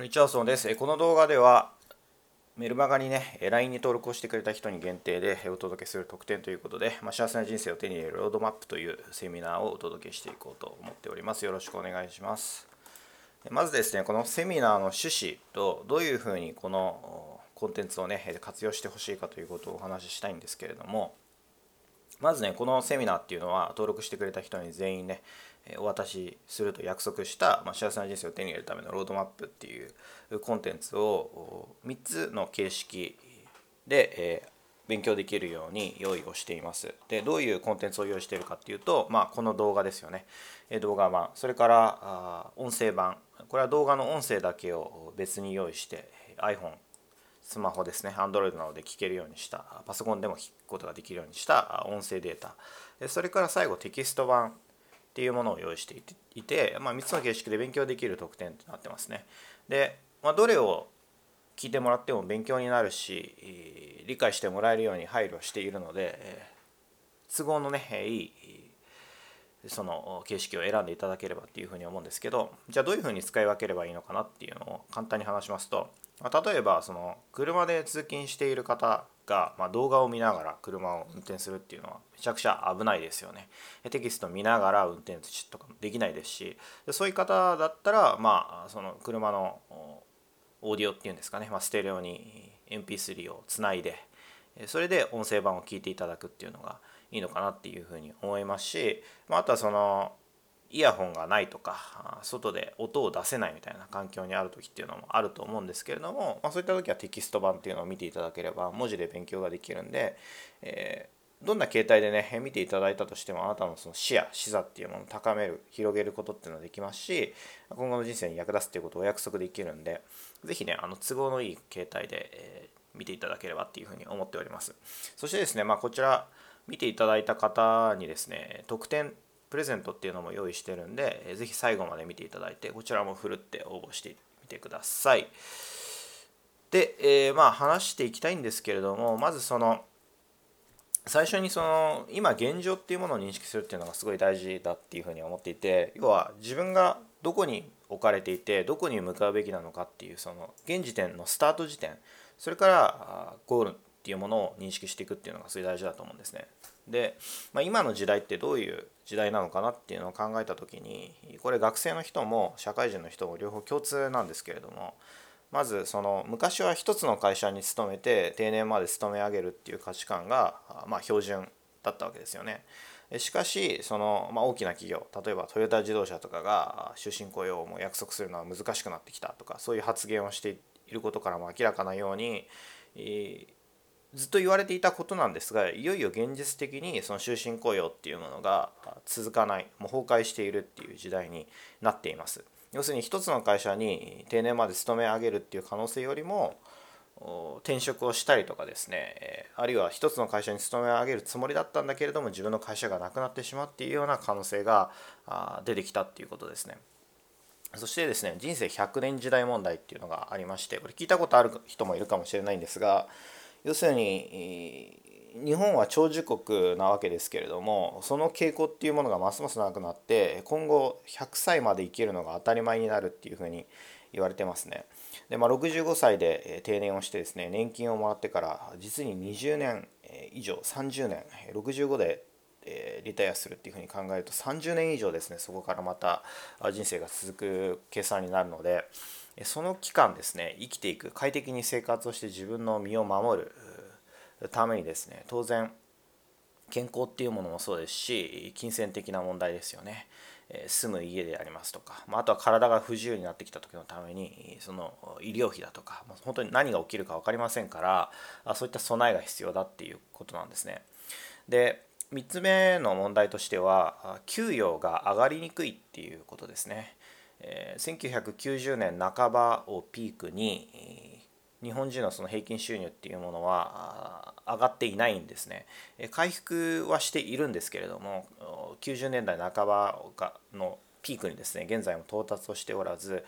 こんにちは、そうです。この動画ではメルマガにね、LINE に登録をしてくれた人に限定でお届けする特典ということで、まあ、幸せな人生を手に入れるロードマップというセミナーをお届けしていこうと思っております。よろしくお願いします。まずですね、このセミナーの趣旨とどういうふうにこのコンテンツをね、活用してほしいかということをお話ししたいんですけれども、まずね、このセミナーっていうのは登録してくれた人に全員ね、お渡しすると約束した、まあ、幸せな人生を手に入れるためのロードマップっていうコンテンツを3つの形式で、えー、勉強できるように用意をしています。でどういうコンテンツを用意しているかっていうと、まあ、この動画ですよね。動画版。それからあ音声版。これは動画の音声だけを別に用意して iPhone スマホですね。Android などで聞けるようにした。パソコンでも聞くことができるようにした音声データ。それから最後テキスト版。っていうものを用意していて、まあ、3つの形式で勉強できる特典となってますね。で、まあ、どれを聞いてもらっても勉強になるし理解してもらえるように配慮しているので都合のねいいその形式を選んでいただければっていうふうに思うんですけどじゃあどういうふうに使い分ければいいのかなっていうのを簡単に話しますと例えばその車で通勤している方が、まあ、動画を見ながら車を運転するっていうのはめちゃくちゃ危ないですよね。テキスト見ながら運転とかもできないですしそういう方だったら、まあ、その車のオーディオっていうんですかね、まあ、ステレオに MP3 をつないでそれで音声版を聞いていただくっていうのがいいのかなっていうふうに思いますし、まあ、あとはそのイヤホンがないとか外で音を出せないみたいな環境にある時っていうのもあると思うんですけれども、まあ、そういった時はテキスト版っていうのを見ていただければ文字で勉強ができるんで、えー、どんな形態でね見ていただいたとしてもあなたのその視野視座っていうものを高める広げることっていうのはできますし今後の人生に役立つっていうことをお約束できるんで是非ねあの都合のいい形態で、えー、見ていただければっていうふうに思っております。そしてですね、まあ、こちら見ていただいた方にですね特典プレゼントっていうのも用意してるんで、えー、ぜひ最後まで見ていただいてこちらもふるって応募してみてくださいで、えー、まあ話していきたいんですけれどもまずその最初にその今現状っていうものを認識するっていうのがすごい大事だっていうふうに思っていて要は自分がどこに置かれていてどこに向かうべきなのかっていうその現時点のスタート時点それからゴールっていうものを認識していくっていうのがすごい大事だと思うんですね。で、まあ、今の時代ってどういう時代なのかなっていうのを考えた時にこれ学生の人も社会人の人も両方共通なんですけれどもまずその昔は一つの会社に勤めて定年まで勤め上げるっていう価値観がま標準だったわけですよね。しかしその、まあ、大きな企業例えばトヨタ自動車とかが終身雇用も約束するのは難しくなってきたとかそういう発言をしていることからも明らかなようにずっと言われていたことなんですがいよいよ現実的にその終身雇用っていうものが続かないもう崩壊しているっていう時代になっています要するに一つの会社に定年まで勤め上げるっていう可能性よりも転職をしたりとかですねあるいは一つの会社に勤め上げるつもりだったんだけれども自分の会社がなくなってしまうっていうような可能性が出てきたっていうことですね。そしてですね人生100年時代問題っていうのがありましてこれ聞いたことある人もいるかもしれないんですが要するに日本は長寿国なわけですけれどもその傾向っていうものがますます長くなって今後100歳まで生きるのが当たり前になるっていうふうに言われてますね。でまあ、65歳で定年をしてですね年金をもらってから実に20年以上30年65でリタイアするっていうふうに考えると30年以上ですねそこからまた人生が続く計算になるのでその期間ですね生きていく快適に生活をして自分の身を守るためにですね当然健康っていうものもそうですし金銭的な問題ですよね住む家でありますとかまあとは体が不自由になってきた時のためにその医療費だとか本当に何が起きるか分かりませんからそういった備えが必要だっていうことなんですね。で3つ目の問題としては給与が上がりにくいっていうことですね。え1990年半ばをピークに日本人のその平均収入っていうものは上がっていないんですね。回復はしているんですけれども90年代半ばのピークにですね現在も到達をしておらず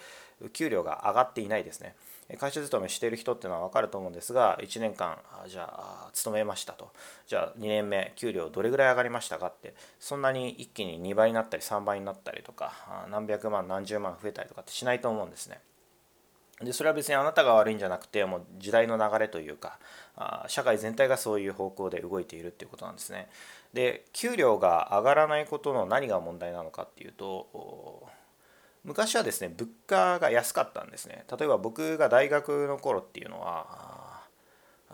給料が上がっていないですね。会社勤めしている人っていうのは分かると思うんですが1年間じゃあ勤めましたと。じゃあ2年目給料どれぐらい上がりましたかって。そんなに一気に2倍になったり3倍になったりとか何百万何十万増えたりとかってしないと思うんですね。でそれは別にあなたが悪いんじゃなくてもう時代の流れというかあ社会全体がそういう方向で動いているっていうことなんですね。で給料が上がらないことの何が問題なのかっていうと昔はですね物価が安かったんですね。例えば僕が大学の頃っていうのは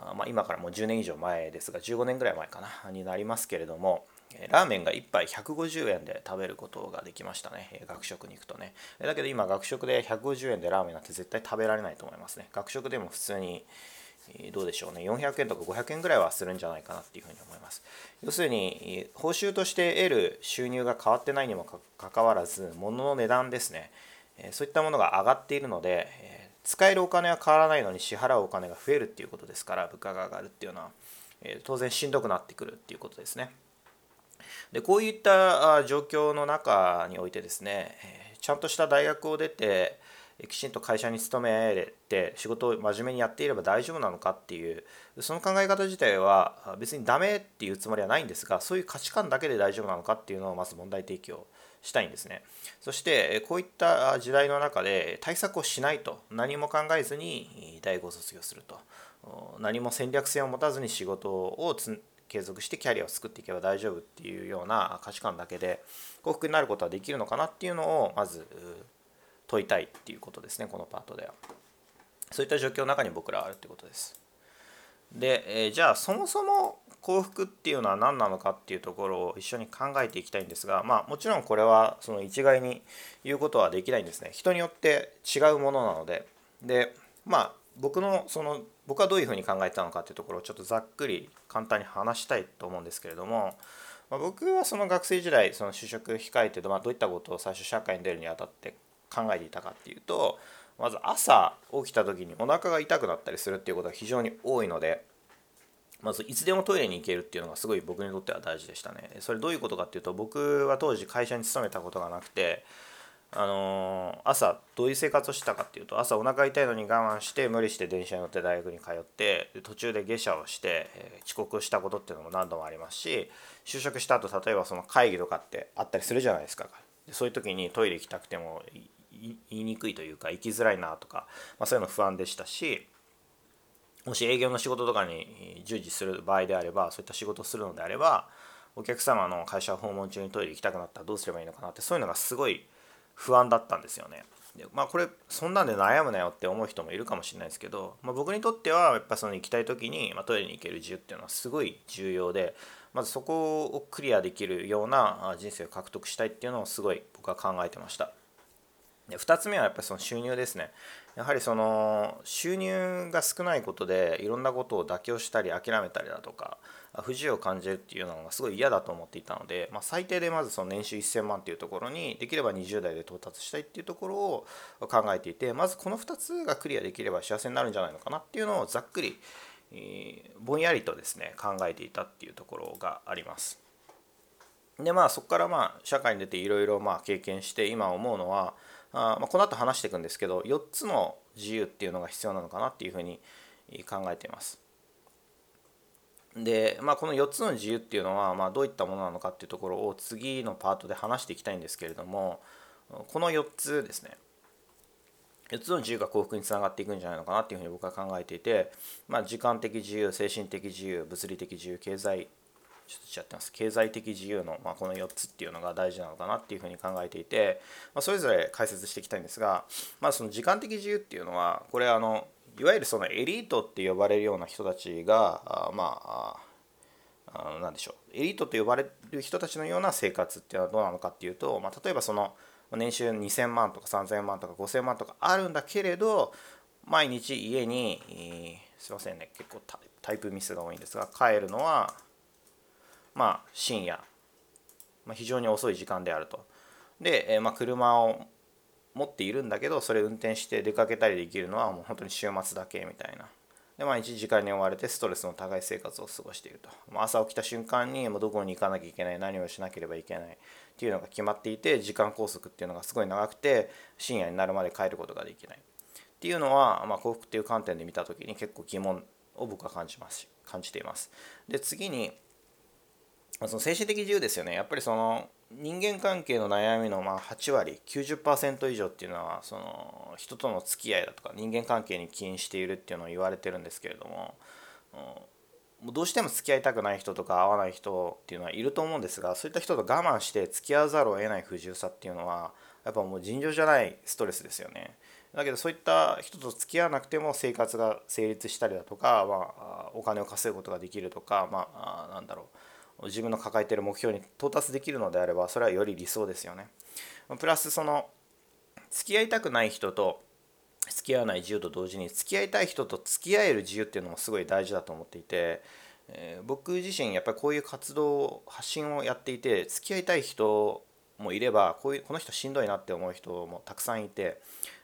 あまあ、今からもう10年以上前ですが15年ぐらい前かなになりますけれどもラーメンが1杯150円で食べることができましたね。学食に行くとね。だけど今学食で150円でラーメンなんて絶対食べられないと思いますね。学食でも普通にどうでしょうね。400円とか500円ぐらいはするんじゃないかなっていうふうに思います。要するに報酬として得る収入が変わってないにもかかわらず物の値段ですね。そういったものが上がっているので使えるお金は変わらないのに支払うお金が増えるっていうことですから物価が上がるっていうのは当然しんどくなってくるっていうことですね。でこういった状況の中においてですねちゃんとした大学を出てきちんと会社に勤めて仕事を真面目にやっていれば大丈夫なのかっていうその考え方自体は別にダメっていうつもりはないんですがそういう価値観だけで大丈夫なのかっていうのをまず問題提起をしたいんですね。そしてこういった時代の中で対策をしないと何も考えずに大学を卒業すると。何も戦略性を持たずに仕事を継続してキャリアを作っていけば大丈夫っていうような価値観だけで幸福になることはできるのかなっていうのをまず問いたいっていうことですねこのパートでは。そういった状況の中に僕らはあるってことです。で、えー、じゃあそもそも幸福っていうのは何なのかっていうところを一緒に考えていきたいんですがまあもちろんこれはその一概に言うことはできないんですね。人によって違うものなので。でまあ僕のその僕はどういうふうに考えたのかっていうところをちょっとざっくり簡単に話したいと思うんですけれども、まあ、僕はその学生時代その就職控えてど,、まあ、どういったことを最初社会に出るにあたって考えていたかっていうとまず朝起きた時にお腹が痛くなったりするっていうことが非常に多いのでまずいつでもトイレに行けるっていうのがすごい僕にとっては大事でしたね。それどういうことかっていうと僕は当時会社に勤めたことがなくてあの朝どういう生活をしたかっていうと朝お腹痛いのに我慢して無理して電車に乗って大学に通って途中で下車をして、え遅刻したことっていうのも何度もありますし就職した後例えばその会議とかってあったりするじゃないですか。そういう時にトイレ行きたくても言いにくいというか行きづらいなとか、まあ、そういうの不安でしたしもし営業の仕事とかに従事する場合であればそういった仕事をするのであればお客様の会社訪問中にトイレ行きたくなったらどうすればいいのかなってそういうのがすごい不安だったんですよね。でまあこれそんなんで悩むなよって思う人もいるかもしれないですけど、まあ、僕にとってはやっぱその行きたい時に、まあ、トイレに行ける自由っていうのはすごい重要でまずそこをクリアできるような人生を獲得したいっていうのをすごい僕は考えてました。で2つ目はやっぱりその収入ですね。やはりその収入が少ないことでいろんなことを妥協したり諦めたりだとか不自由を感じるっていうのがすごい嫌だと思っていたので、まあ、最低でまずその年収1000万っていうところにできれば20代で到達したいっていうところを考えていてまずこの2つがクリアできれば幸せになるんじゃないのかなっていうのをざっくり、えー、ぼんやりとですね考えていたっていうところがあります。でまあそこからまあ社会に出ていろいろ経験して今思うのはあ、まあ、この後話していくんですけど4つの自由っていうのが必要なのかなっていうふうに考えています。で、まあ、この4つの自由っていうのは、まあ、どういったものなのかっていうところを次のパートで話していきたいんですけれどもこの4つですね4つの自由が幸福につながっていくんじゃないのかなっていうふうに僕は考えていて、まあ、時間的自由精神的自由物理的自由経済ちょっとちゃってます。経済的自由の、まあ、この4つっていうのが大事なのかなっていうふうに考えていて、まあ、それぞれ解説していきたいんですが、まあ、その時間的自由っていうのはこれあのいわゆるそのエリートって呼ばれるような人たちがあまああなんでしょう。エリートと呼ばれる人たちのような生活っていうのはどうなのかっていうと、まあ、例えばその年収2000万とか3000万とか5000万とかあるんだけれど毎日家に、すいませんね。結構タイプミスが多いんですが帰るのはまあ深夜、まあ、非常に遅い時間であると。で、え、まあ、車を持っているんだけどそれ運転して出かけたりできるのはもう本当に週末だけみたいな。で毎日時間に追われてストレスの高い生活を過ごしていると。朝起きた瞬間にもうどこに行かなきゃいけない何をしなければいけないっていうのが決まっていて時間拘束っていうのがすごい長くて深夜になるまで帰ることができない。っていうのは、まあ、幸福っていう観点で見た時に結構疑問を僕は感じます感じています。で次にその精神的自由ですよねやっぱりその人間関係の悩みのま8割90%以上っていうのはその人との付き合いだとか人間関係に起因しているっていうのを言われてるんですけれどもどうしても付き合いたくない人とか会わない人っていうのはいると思うんですがそういった人と我慢して付き合わざるを得ない不自由さっていうのはやっぱもう尋常じゃないストレスですよね。だけどそういった人と付き合わなくても生活が成立したりだとか、まあ、お金を稼ぐことができるとか、まあ、なんだろう自分の抱えている目標に到達できるのであればそれはより理想ですよね。プラスその付き合いたくない人と付き合わない自由と同時に付き合いたい人と付き合える自由っていうのもすごい大事だと思っていて、えー、僕自身やっぱりこういう活動発信をやっていて付き合いたい人もいればこういうこの人しんどいなって思う人もたくさんいて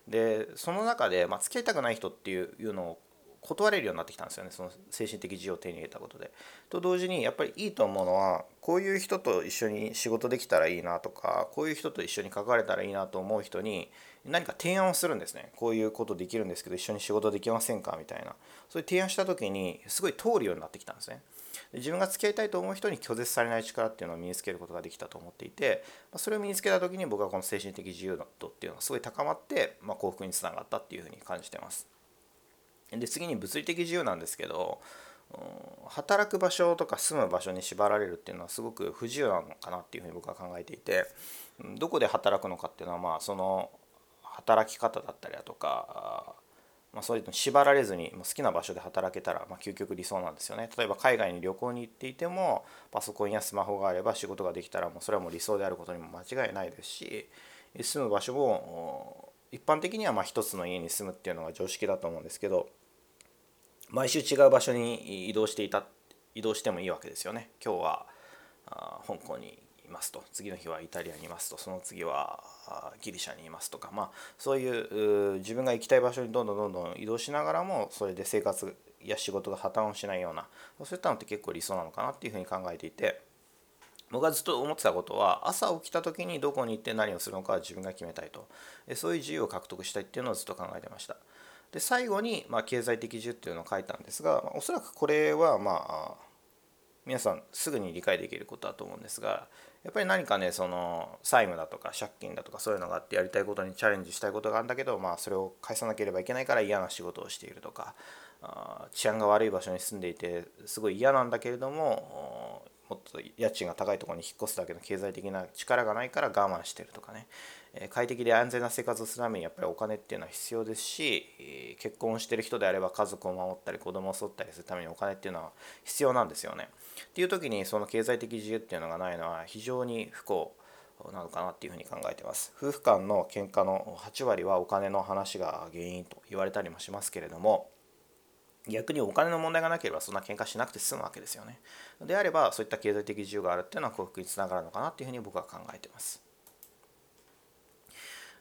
でその中で、まあ、付き合いたくない人っていうのを断れるようになってきたんですよねその精神的自由を手に入れたことで。と同時にやっぱりいいと思うのはこういう人と一緒に仕事できたらいいなとかこういう人と一緒に関われたらいいなと思う人に何か提案をするんですねこういうことできるんですけど一緒に仕事できませんかみたいなそういう提案した時にすごい通るようになってきたんですね。自分が付き合いたいと思う人に拒絶されない力っていうのを身につけることができたと思っていてそれを身につけた時に僕はこの精神的自由度っていうのがすごい高まって、まあ、幸福につながったっていうふうに感じてます。で次に物理的自由なんですけど働く場所とか住む場所に縛られるっていうのはすごく不自由なのかなっていうふうに僕は考えていてどこで働くのかっていうのはまあその働き方だったりだとかまあ、そういうの縛られずに好きな場所で働けたら、まあ、究極理想なんですよね。例えば海外に旅行に行っていてもパソコンやスマホがあれば仕事ができたらもうそれはもう理想であることにも間違いないですし住む場所も一般的にはまあ一つの家に住むっていうのが常識だと思うんですけど毎週違う場所に移動していた移動してもいいわけですよね。今日は香港にいますと。次の日はイタリアにいますと。その次はギリシャにいますとか、まあ、そういう自分が行きたい場所にどんどんどんどん移動しながらもそれで生活や仕事が破綻をしないようなそういったのって結構理想なのかなっていうふうに考えていて。僕がずっと思ってたことは朝起きた時にどこに行って何をするのかは自分が決めたいと。そういう自由を獲得したいっていうのをずっと考えてました。で最後に、まあ、経済的自由っていうのを書いたんですがまおそらくこれはまあ皆さんすぐに理解できることだと思うんですがやっぱり何かねその債務だとか借金だとかそういうのがあってやりたいことにチャレンジしたいことがあるんだけど、まあ、それを返さなければいけないから嫌な仕事をしているとか治安が悪い場所に住んでいてすごい嫌なんだけれどももっと家賃が高いところに引っ越すだけの経済的な力がないから我慢してるとかねえ快適で安全な生活をするためにやっぱりお金っていうのは必要ですし結婚してる人であれば家族を守ったり子供を育ったりするためにお金っていうのは必要なんですよね。っていう時にその経済的自由っていうのがないのは非常に不幸なのかなっていうふうに考えてます。夫婦間の喧嘩の8割はお金の話が原因と言われたりもしますけれども逆にお金の問題がなければそんな喧嘩しなくて済むわけですよね。であればそういった経済的自由があるっていうのは幸福につながるのかなっていうふうに僕は考えてます。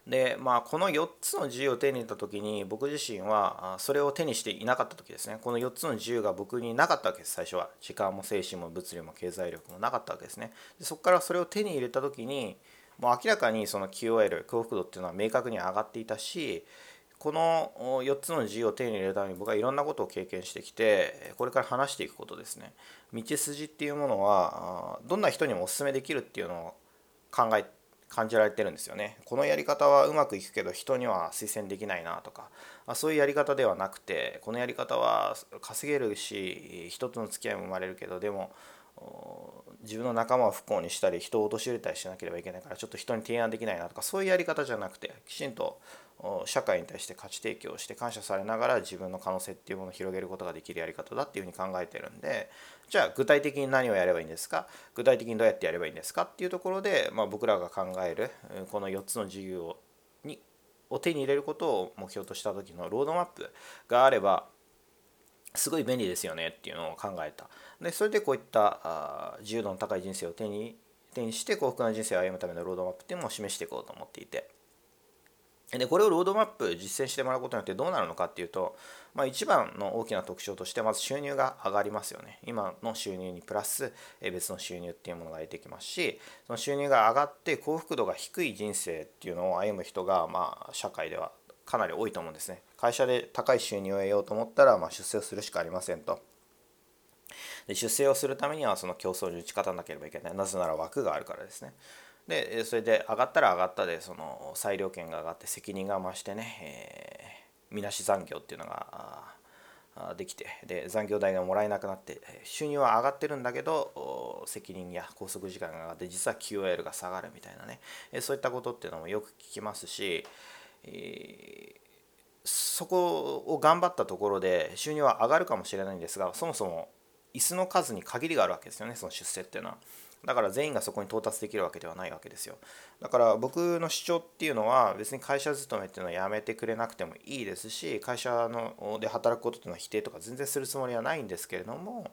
でまあこの4つの自由を手に入れた時に僕自身はそれを手にしていなかった時ですねこの4つの自由が僕になかったわけです最初は時間も精神も物理も経済力もなかったわけですねでそこからそれを手に入れた時にもう明らかにその QOL 幸福度っていうのは明確に上がっていたしこの4つの自由を手に入れるために僕はいろんなことを経験してきてこれから話していくことですね道筋っていうものはどんな人にもお勧めできるっていうのを考え感じられてるんですよね。このやり方はうまくいくけど人には推薦できないなとかそういうやり方ではなくてこのやり方は稼げるし人との付き合いも生まれるけどでも自分の仲間を不幸にしたり人を陥れたりしなければいけないからちょっと人に提案できないなとかそういうやり方じゃなくてきちんと社会に対して価値提供して感謝されながら自分の可能性っていうものを広げることができるやり方だっていうふうに考えてるんでじゃあ具体的に何をやればいいんですか？具体的にどうやってやればいいんですかっていうところで、まあ、僕らが考えるこの4つの自由をにを手に入れることを目標とした時のロードマップがあればすごい便利ですよねっていうのを考えた。でそれでこういった自由度の高い人生を手に手にして幸福な人生を歩むためのロードマップっていうのを示していこうと思っていて。でこれをロードマップ実践してもらうことによってどうなるのかっていうと、まあ、一番の大きな特徴としてまず収入が上がりますよね。今の収入にプラス別の収入っていうものが出てきますしその収入が上がって幸福度が低い人生っていうのを歩む人がまあ社会ではかなり多いと思うんですね。会社で高い収入を得ようと思ったらま出世をするしかありませんと。で出世をするためにはその競争に打ち勝たなければいけない。なぜなら枠があるからですね。でそれで上がったら上がったでその裁量権が上がって責任が増してね、えー、みなし残業っていうのができてで残業代がもらえなくなって収入は上がってるんだけど責任や拘束時間が上がって実は QOL が下がるみたいなねそういったことっていうのもよく聞きますし、えー、そこを頑張ったところで収入は上がるかもしれないんですがそもそも椅子の数に限りがあるわけですよねその出世っていうのは。だから全員がそこに到達できるわけではないわけですよだから僕の主張っていうのは別に会社勤めっていうのはやめてくれなくてもいいですし会社ので働くことっていうのは否定とか全然するつもりはないんですけれども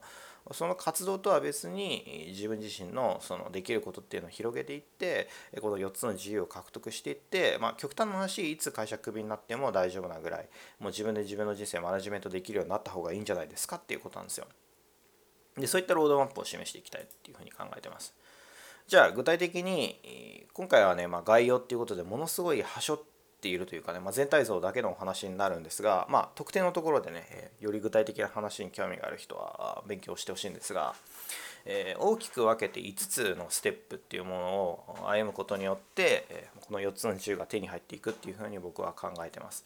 その活動とは別に自分自身のそのできることっていうのを広げていってこの4つの自由を獲得していって、まあ、極端な話いつ会社クビになっても大丈夫なぐらいもう自分で自分の人生マネジメントできるようになった方がいいんじゃないですかっていうことなんですよ。でそういったロードマップを示していきたいっていうふうに考えてます。じゃあ具体的に今回はね、まあ、概要っていうことでものすごいはしょっているというかね、まあ、全体像だけのお話になるんですが、まあ、特定のところでねより具体的な話に興味がある人は勉強してほしいんですが、えー、大きく分けて5つのステップっていうものを歩むことによって、この4つの自由が手に入っていくっていうふうに僕は考えてます。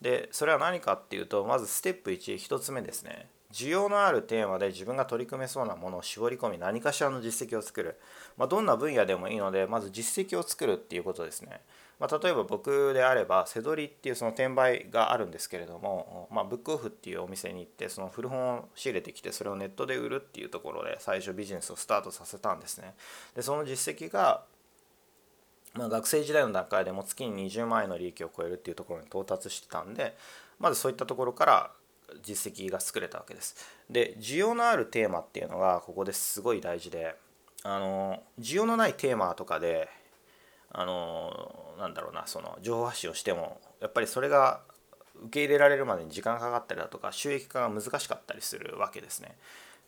でそれは何かっていうとまずステップ11つ目ですね需要のあるテーマで自分が取り組めそうなものを絞り込み何かしらの実績を作る、まあ、どんな分野でもいいのでまず実績を作るっていうことですね、まあ、例えば僕であればせどりっていうその転売があるんですけれども、まあ、ブックオフっていうお店に行ってその古本を仕入れてきてそれをネットで売るっていうところで最初ビジネスをスタートさせたんですね。でその実績がまあ、学生時代の段階でも月に20万円の利益を超えるっていうところに到達してたんでまずそういったところから実績が作れたわけです。で需要のあるテーマっていうのがここですごい大事であの需要のないテーマとかであのなんだろうなその情報発信をしてもやっぱりそれが受け入れられるまでに時間がかかったりだとか収益化が難しかったりするわけですね。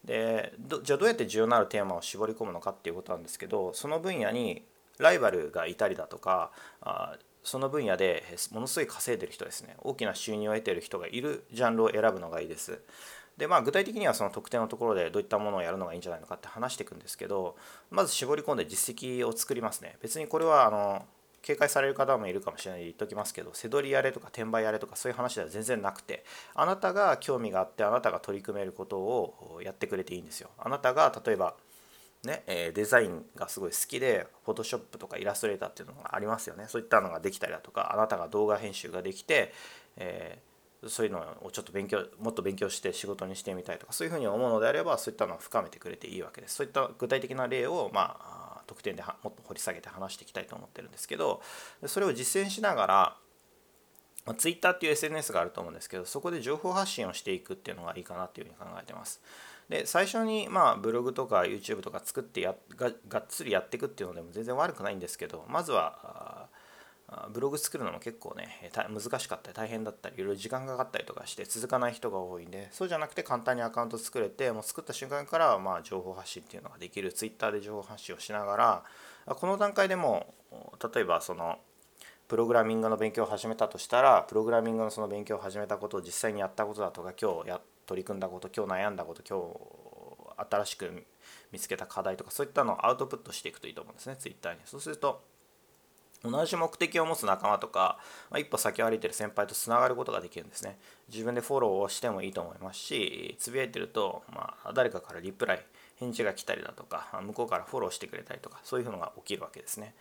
でじゃあどうやって需要のあるテーマを絞り込むのかっていうことなんですけどその分野にライバルがいたりだとかあその分野でものすごい稼いでる人ですね。大きな収入を得てる人がいるジャンルを選ぶのがいいです。でまあ具体的にはその特定のところでどういったものをやるのがいいんじゃないのかって話していくんですけどまず絞り込んで実績を作りますね。別にこれはあの警戒される方もいるかもしれないで言っときますけど背取りやれとか転売やれとかそういう話では全然なくてあなたが興味があってあなたが取り組めることをやってくれていいんですよ。あなたが例えばね、えデザインがすごい好きで、フォトショップとかイラストレーターっていうのがありますよね。そういったのができたりだとか、あなたが動画編集ができて、えー、そういうのをちょっと勉強、もっと勉強して仕事にしてみたいとか、そういうふうに思うのであれば、そういったのを深めてくれていいわけです。そういった具体的な例を、まあ、特典でもっと掘り下げて話していきたいと思ってるんですけど、それを実践しながら、まあ、Twitter っていう SNS があると思うんですけど、そこで情報発信をしていくっていうのがいいかなっていうふうに考えてます。で最初にまあブログとか YouTube とか作ってやががっつりやっていくっていうのでも全然悪くないんですけどまずはブログ作るのも結構ね難しかったり大変だったりいろいろ時間がかかったりとかして続かない人が多いんでそうじゃなくて簡単にアカウント作れてもう作った瞬間からまあ情報発信っていうのができる Twitter で情報発信をしながらこの段階でも例えばそのプログラミングの勉強を始めたとしたらプログラミングのその勉強を始めたことを実際にやったことだとか今日や取り組んだこと今日悩んだこと今日新しく見つけた課題とかそういったのをアウトプットしていくといいと思うんですねツイッターに。そうすると同じ目的を持つ仲間とか、まあ、一歩先を歩いてる先輩とつながることができるんですね。自分でフォローをしてもいいと思いますしつぶやいてると、まあ、誰かからリプライ返事が来たりだとか向こうからフォローしてくれたりとかそういうのが起きるわけですね。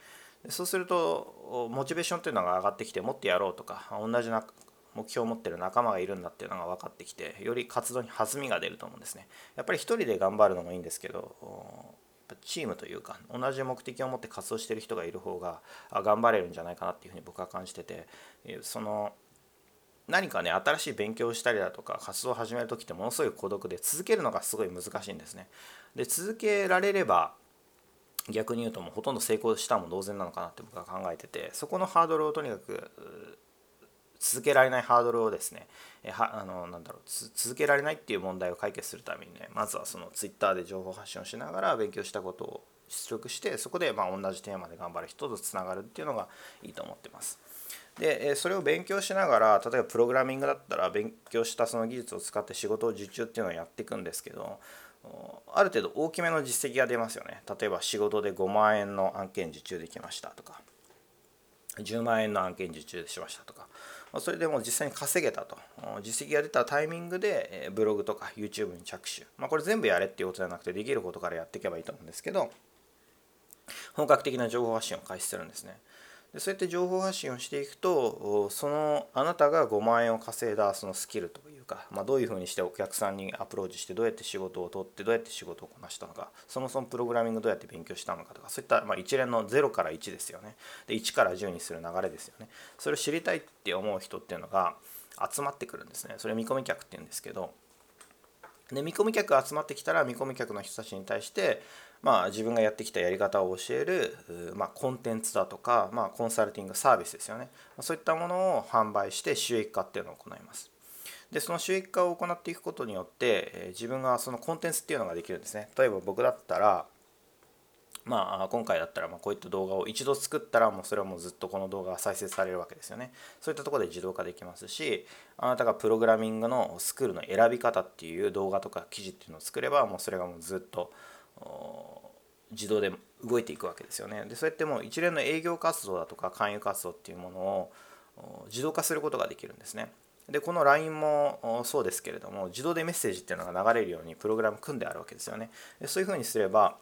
そうするとモチベーションというのが上がってきてもっとやろうとか同じ目標を持ってる仲間がいるんだっていうのが分かってきてより活動に弾みが出ると思うんですね。やっぱり一人で頑張るのもいいんですけどチームというか同じ目的を持って活動してる人がいる方が頑張れるんじゃないかなっていうふうに僕は感じててその何かね新しい勉強をしたりだとか活動を始める時ってものすごい孤独で続けるのがすごい難しいんですね。で続けられれば逆に言うともうほとんど成功したも同然なのかなって僕は考えててそこのハードルをとにかく続けられないハードルをですねえはあのなんだろう続けられないっていう問題を解決するためにねまずはそのツイッターで情報発信をしながら勉強したことを出力してそこでま同じテーマで頑張る人とつながるっていうのがいいと思ってます。でそれを勉強しながら例えばプログラミングだったら勉強したその技術を使って仕事を受注っていうのをやっていくんですけどある程度大きめの実績が出ますよね例えば仕事で5万円の案件受注できましたとか10万円の案件受注しましたとかそれでもう実際に稼げたと。実績が出たタイミングでブログとか YouTube に着手、まあ、これ全部やれっていうことじゃなくてできることからやっていけばいいと思うんですけど本格的な情報発信を開始するんですね。でそうやって情報発信をしていくとそのあなたが5万円を稼いだそのスキルというか、まあ、どういうふうにしてお客さんにアプローチしてどうやって仕事を取ってどうやって仕事をこなしたのかそもそもプログラミングどうやって勉強したのかとかそういった、まあ、一連の0から1ですよね。で1から10にする流れですよね。それを知りたいって思う人っていうのが集まってくるんですね。それ見込み客っていうんですけど。で見込み客が集まってきたら見込み客の人たちに対してまあ、自分がやってきたやり方を教える、まあ、コンテンツだとか、まあ、コンサルティングサービスですよね。そういったものを販売して収益化っていうのを行います。でその収益化を行っていくことによって自分がそのコンテンツっていうのができるんですね。例えば僕だったらまあ、今回だったらまこういった動画を一度作ったらもうそれはもうずっとこの動画が再生されるわけですよね。そういったところで自動化できますしあなたがプログラミングのスクールの選び方っていう動画とか記事っていうのを作ればもうそれがもうずっと自動で動いていくわけですよね。でそうやってもう一連の営業活動だとか勧誘活動っていうものを自動化することができるんですね。でこの LINE もそうですけれども自動でメッセージっていうのが流れるようにプログラム組んであるわけですよね。でそういうふうにすれば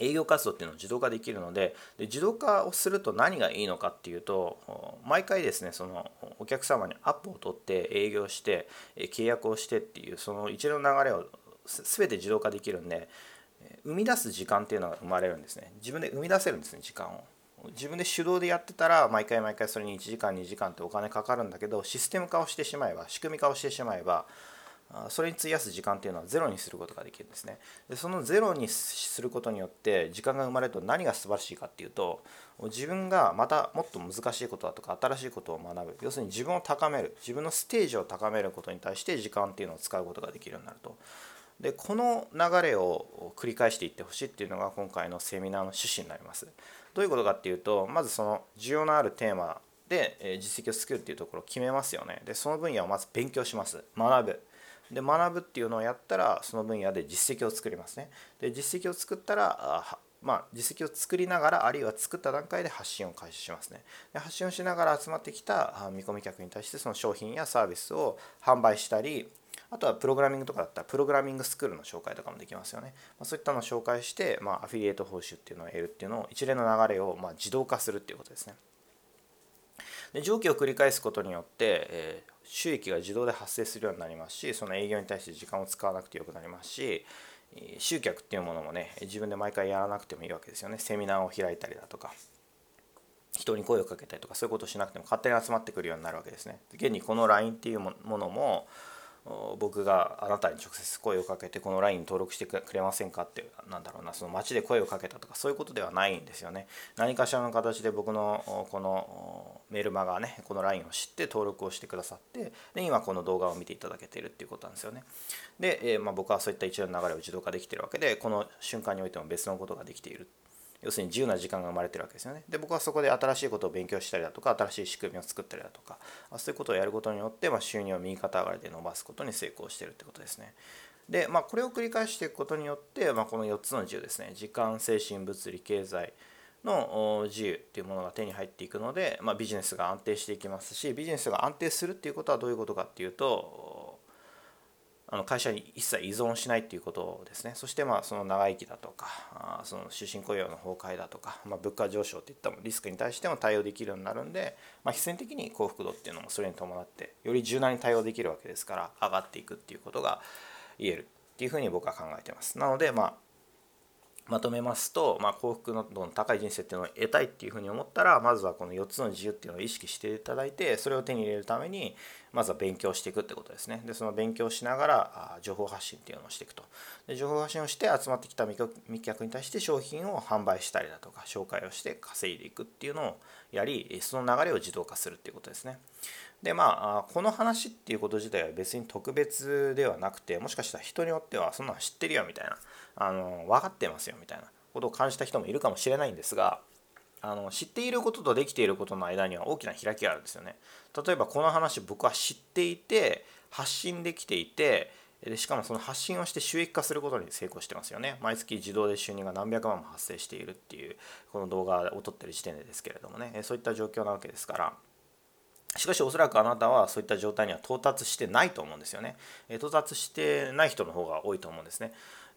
営業活動っていうのを自動化できるのでで自動化をすると何がいいのかっていうと毎回ですねそのお客様にアップを取って営業して契約をしてっていうその一連の流れを全て自動化できるんで生み出す時間っていうのが生まれるんですね。自分で生み出せるんですね時間を。自分で手動でやってたら毎回毎回それに1時間2時間ってお金かかるんだけどシステム化をしてしまえば仕組み化をしてしまえばそれに費やす時間っていうのはゼロにすることができるんですね。でそのゼロにすることによって時間が生まれると何が素晴らしいかっていうと自分がまたもっと難しいことだとか新しいことを学ぶ。要するに自分を高める。自分のステージを高めることに対して時間っていうのを使うことができるようになると。でこの流れを繰り返していってほしいっていうのが今回のセミナーの趣旨になります。どういうことかっていうとまずその需要のあるテーマで実績を作るっていうところを決めますよね。でその分野をまず勉強します。学ぶ。で学ぶっていうのをやったらその分野で実績を作りますね。で実績を作ったらまあ、実績を作りながらあるいは作った段階で発信を開始しますねで発信をしながら集まってきた見込み客に対してその商品やサービスを販売したりあとはプログラミングとかだったらプログラミングスクールの紹介とかもできますよね。まあ、そういったのを紹介して、まあ、アフィリエイト報酬っていうのを得るっていうのを一連の流れをま自動化するっていうことですね。で上記を繰り返すことによって、えー、収益が自動で発生するようになりますしその営業に対して時間を使わなくてよくなりますし集客っていうものもね自分で毎回やらなくてもいいわけですよねセミナーを開いたりだとか人に声をかけたりとかそういうことをしなくても勝手に集まってくるようになるわけですね現にこの LINE っていうものも僕があなたに直接声をかけてこの LINE に登録してくれませんかってなんだろうなその街で声をかけたとかそういうことではないんですよね。何かしらの形で僕のこのメルマガねこの LINE を知って登録をしてくださってで今この動画を見ていただけているっていうことなんですよね。で、え、まあ、僕はそういった一連の流れを自動化できてるわけでこの瞬間においても別のことができている。要するに自由な時間が生まれてるわけですよね。で僕はそこで新しいことを勉強したりだとか新しい仕組みを作ったりだとかそういうことをやることによって、ま、収入を右肩上がりで伸ばすことに成功してるってことですね。で、まあ、これを繰り返していくことによって、まあ、この4つの自由ですね時間精神物理経済の自由っていうものが手に入っていくので、まあ、ビジネスが安定していきますしビジネスが安定するっていうことはどういうことかっていうとあの会社に一切依存しないっていうことですね。そしてまあその長生きだとかその終身雇用の崩壊だとか、まあ、物価上昇っていったリスクに対しても対応できるようになるんで、まあ、必然的に幸福度っていうのもそれに伴ってより柔軟に対応できるわけですから上がっていくっていうことが言えるっていうふうに僕は考えてます。なのでまあまとめますと、まあ、幸福の度の高い人生っていうのを得たいっていうふうに思ったらまずはこの4つの自由っていうのを意識していただいてそれを手に入れるためにまずは勉強していくってことですね。でその勉強しながら情報発信っていうのをしていくと。で情報発信をして集まってきた見客に対して商品を販売したりだとか紹介をして稼いでいくっていうのをやりその流れを自動化するっていうことですね。でまあこの話っていうこと自体は別に特別ではなくてもしかしたら人によってはそんなの知ってるよみたいなあの分かってますよみたいなことを感じた人もいるかもしれないんですがあの知っていることとできていることの間には大きな開きがあるんですよね。例えばこの話僕は知っていて発信できていてでしかもその発信をして収益化することに成功してますよね毎月自動で収入が何百万も発生しているっていうこの動画を撮ってる時点でですけれどもねそういった状況なわけですからしかしおそらくあなたはそういった状態には到達してないと思うんですよね。到達してない人の方が多いと思うんですね。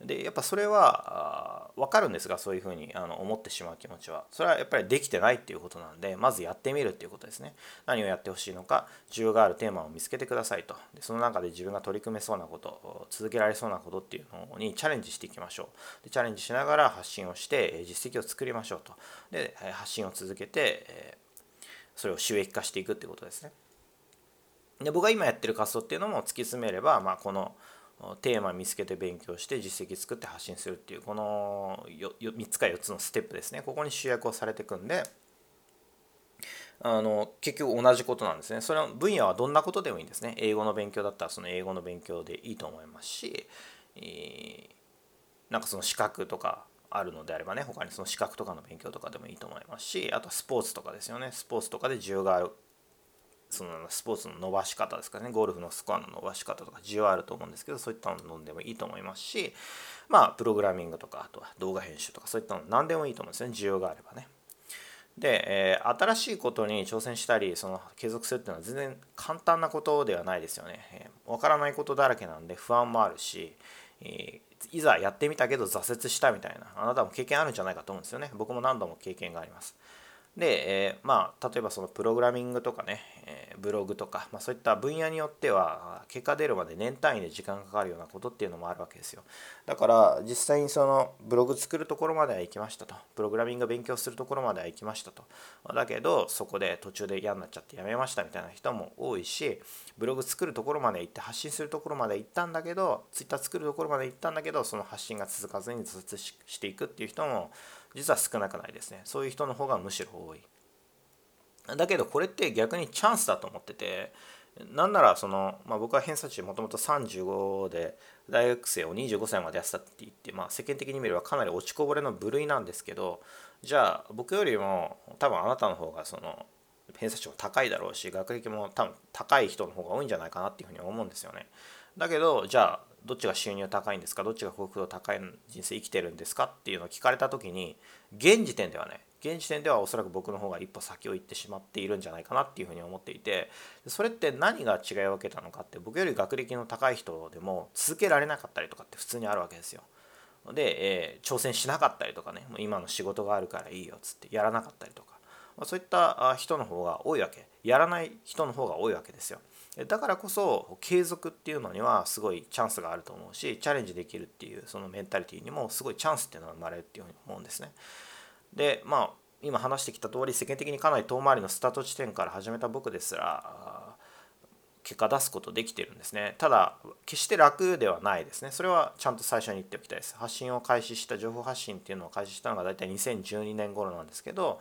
でやっぱそれは分かるんですがそういうふうにあの思ってしまう気持ちは。それはやっぱりできてないっていうことなんでまずやってみるっていうことですね。何をやってほしいのか需要があるテーマを見つけてくださいと。でその中で自分が取り組めそうなこと続けられそうなことっていうのにチャレンジしていきましょう。でチャレンジしながら発信をして実績を作りましょうと。で発信を続けてそれを収益化していくっていうことですね。で僕が今やってる活動っていうのも突き詰めれば、まあ、このテーマ見つけて勉強して実績作って発信するっていうこの3つか4つのステップですね。ここに集約をされていくんであの結局同じことなんですね。それの分野はどんなことでもいいんですね。英語の勉強だったらその英語の勉強でいいと思いますし、えー、なんかその資格とかあるのであればね他にその資格とかの勉強とかでもいいと思いますしあとはスポーツとかですよね。スポーツとかで需要があるそのスポーツの伸ばし方ですかねゴルフのスコアの伸ばし方とか需要あると思うんですけどそういったの飲んでもいいと思いますしまあプログラミングとかあとは動画編集とかそういったの何でもいいと思うんですね需要があればね。で、えー、新しいことに挑戦したりその継続するっていうのは全然簡単なことではないですよね。えー、分からないことだらけなんで不安もあるし、えー、いざやってみたけど挫折したみたいなあなたも経験あるんじゃないかと思うんですよね。僕も何度も経験があります。で、えー、まあ例えばそのプログラミングとかね、えー、ブログとか、まあ、そういった分野によっては結果出るまで年単位で時間かかるようなことっていうのもあるわけですよ。だから実際にそのブログ作るところまでは行きましたと。プログラミング勉強するところまでは行きましたと。だけどそこで途中で嫌になっちゃってやめましたみたいな人も多いしブログ作るところまで行って発信するところまで行ったんだけどツイッター作るところまで行ったんだけどその発信が続かずに挫折していくっていう人も実は少なくないですねそういう人の方がむしろ多いだけどこれって逆にチャンスだと思っててなんならその、まあ、僕は偏差値もともと35で大学生を25歳までやってたって言って、まあ、世間的に見ればかなり落ちこぼれの部類なんですけどじゃあ僕よりも多分あなたの方がその偏差値も高いだろうし学歴も多分高い人の方が多いんじゃないかなっていうふうに思うんですよね。だけどじゃあどっちが収入高いんですか？どっちが幸福度高い人生生きてるんですか？っていうのを聞かれた時に現時点ではね現時点ではおそらく僕の方が一歩先を行ってしまっているんじゃないかなっていうふうに思っていてそれって何が違いを分けたのかって僕より学歴の高い人でも続けられなかったりとかって普通にあるわけですよ。で、えー、挑戦しなかったりとかねもう今の仕事があるからいいよっつってやらなかったりとか、まあ、そういった人の方が多いわけやらない人の方が多いわけですよ。だからこそ継続っていうのにはすごいチャンスがあると思うしチャレンジできるっていうそのメンタリティーにもすごいチャンスっていうのが生まれるっていうふうに思うんですね。でまあ今話してきた通り世間的にかなり遠回りのスタート地点から始めた僕ですら結果出すことできてるんですね。ただ決して楽ではないですね。それはちゃんと最初に言っておきたいです。発信を開始した情報発信っていうのを開始したのが大体2012年頃なんですけど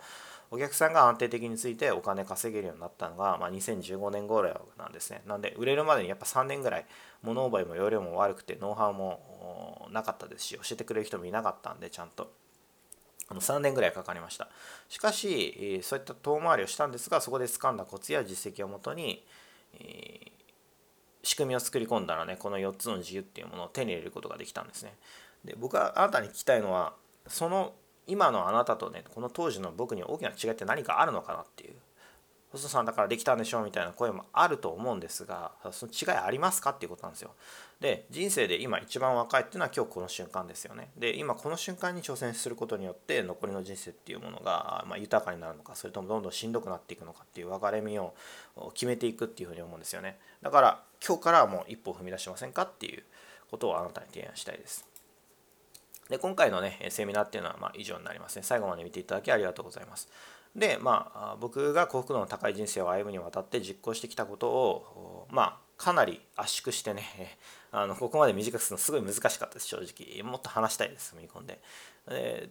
お客さんが安定的についてお金稼げるようになったのが、まあ、2015年頃なんですね。なんで売れるまでにやっぱ3年ぐらい物覚えも容量も悪くてノウハウもなかったですし教えてくれる人もいなかったんでちゃんと。3年ぐらいかかりました。しかしそういった遠回りをしたんですがそこで掴んだコツや実績をもとに、え、仕組みを作り込んだらねこの4つの自由っていうものを手に入れることができたんですね。で僕はあなたに聞きたいのはその今のあなたとねこの当時の僕に大きな違いって何かあるのかなっていう。細田さんだからできたんでしょうみたいな声もあると思うんですがその違いありますかっていうことなんですよ。で人生で今一番若いっていうのは今日この瞬間ですよね。で今この瞬間に挑戦することによって残りの人生っていうものが、まあ、豊かになるのかそれともどんどんしんどくなっていくのかっていう分かれ目を決めていくっていうふうに思うんですよね。だから今日からはもう一歩踏み出しませんかっていうことをあなたに提案したいです。で今回のねセミナーっていうのはま以上になりますね。最後まで見ていただきありがとうございます。でまあ僕が幸福度の高い人生を歩むにわたって実行してきたことをまあかなり圧縮してねあのここまで短くするのすごい難しかったです正直。もっと話したいです踏み込んで。で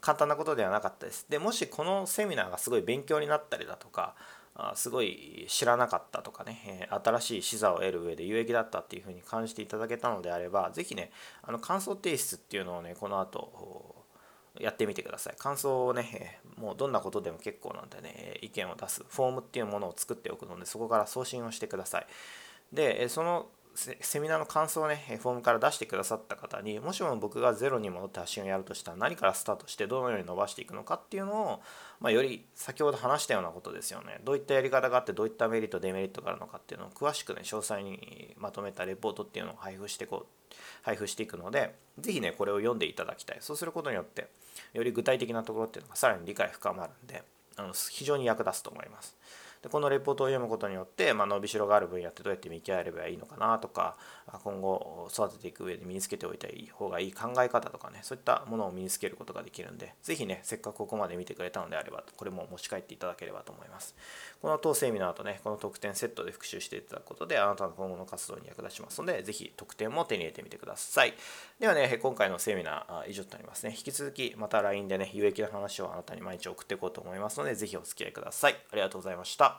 簡単なことではなかったです。でもしこのセミナーがすごい勉強になったりだとかすごい知らなかったとかね新しい視座を得る上で有益だったっていうふうに感じていただけたのであれば是非ねあの感想提出っていうのをねこの後やってみてください。感想をねもうどんなことでも結構なんでね意見を出すフォームっていうものを作っておくのでそこから送信をしてください。でそのセミナーの感想をねフォームから出してくださった方にもしも僕がゼロに戻って発信をやるとしたら何からスタートしてどのように伸ばしていくのかっていうのを、まあ、より先ほど話したようなことですよねどういったやり方があってどういったメリットデメリットがあるのかっていうのを詳しくね詳細にまとめたレポートっていうのを配布していこう配布していくので是非ねこれを読んでいただきたいそうすることによってより具体的なところっていうのがさらに理解深まるんであの非常に役立つと思います。でこのレポートを読むことによって、まあ、伸びしろがある分野ってどうやって見極めればいいのかなとか今後育てていく上で身につけておいた方がいい考え方とかねそういったものを身につけることができるんで是非ねせっかくここまで見てくれたのであればこれも持ち帰っていただければと思います。この当セミナーとねこの特典セットで復習していただくことであなたの今後の活動に役立ちますので是非特典も手に入れてみてください。ではね今回のセミナー以上となりますね。引き続きまた LINE でね有益な話をあなたに毎日送っていこうと思いますので是非お付き合いください。ありがとうございました。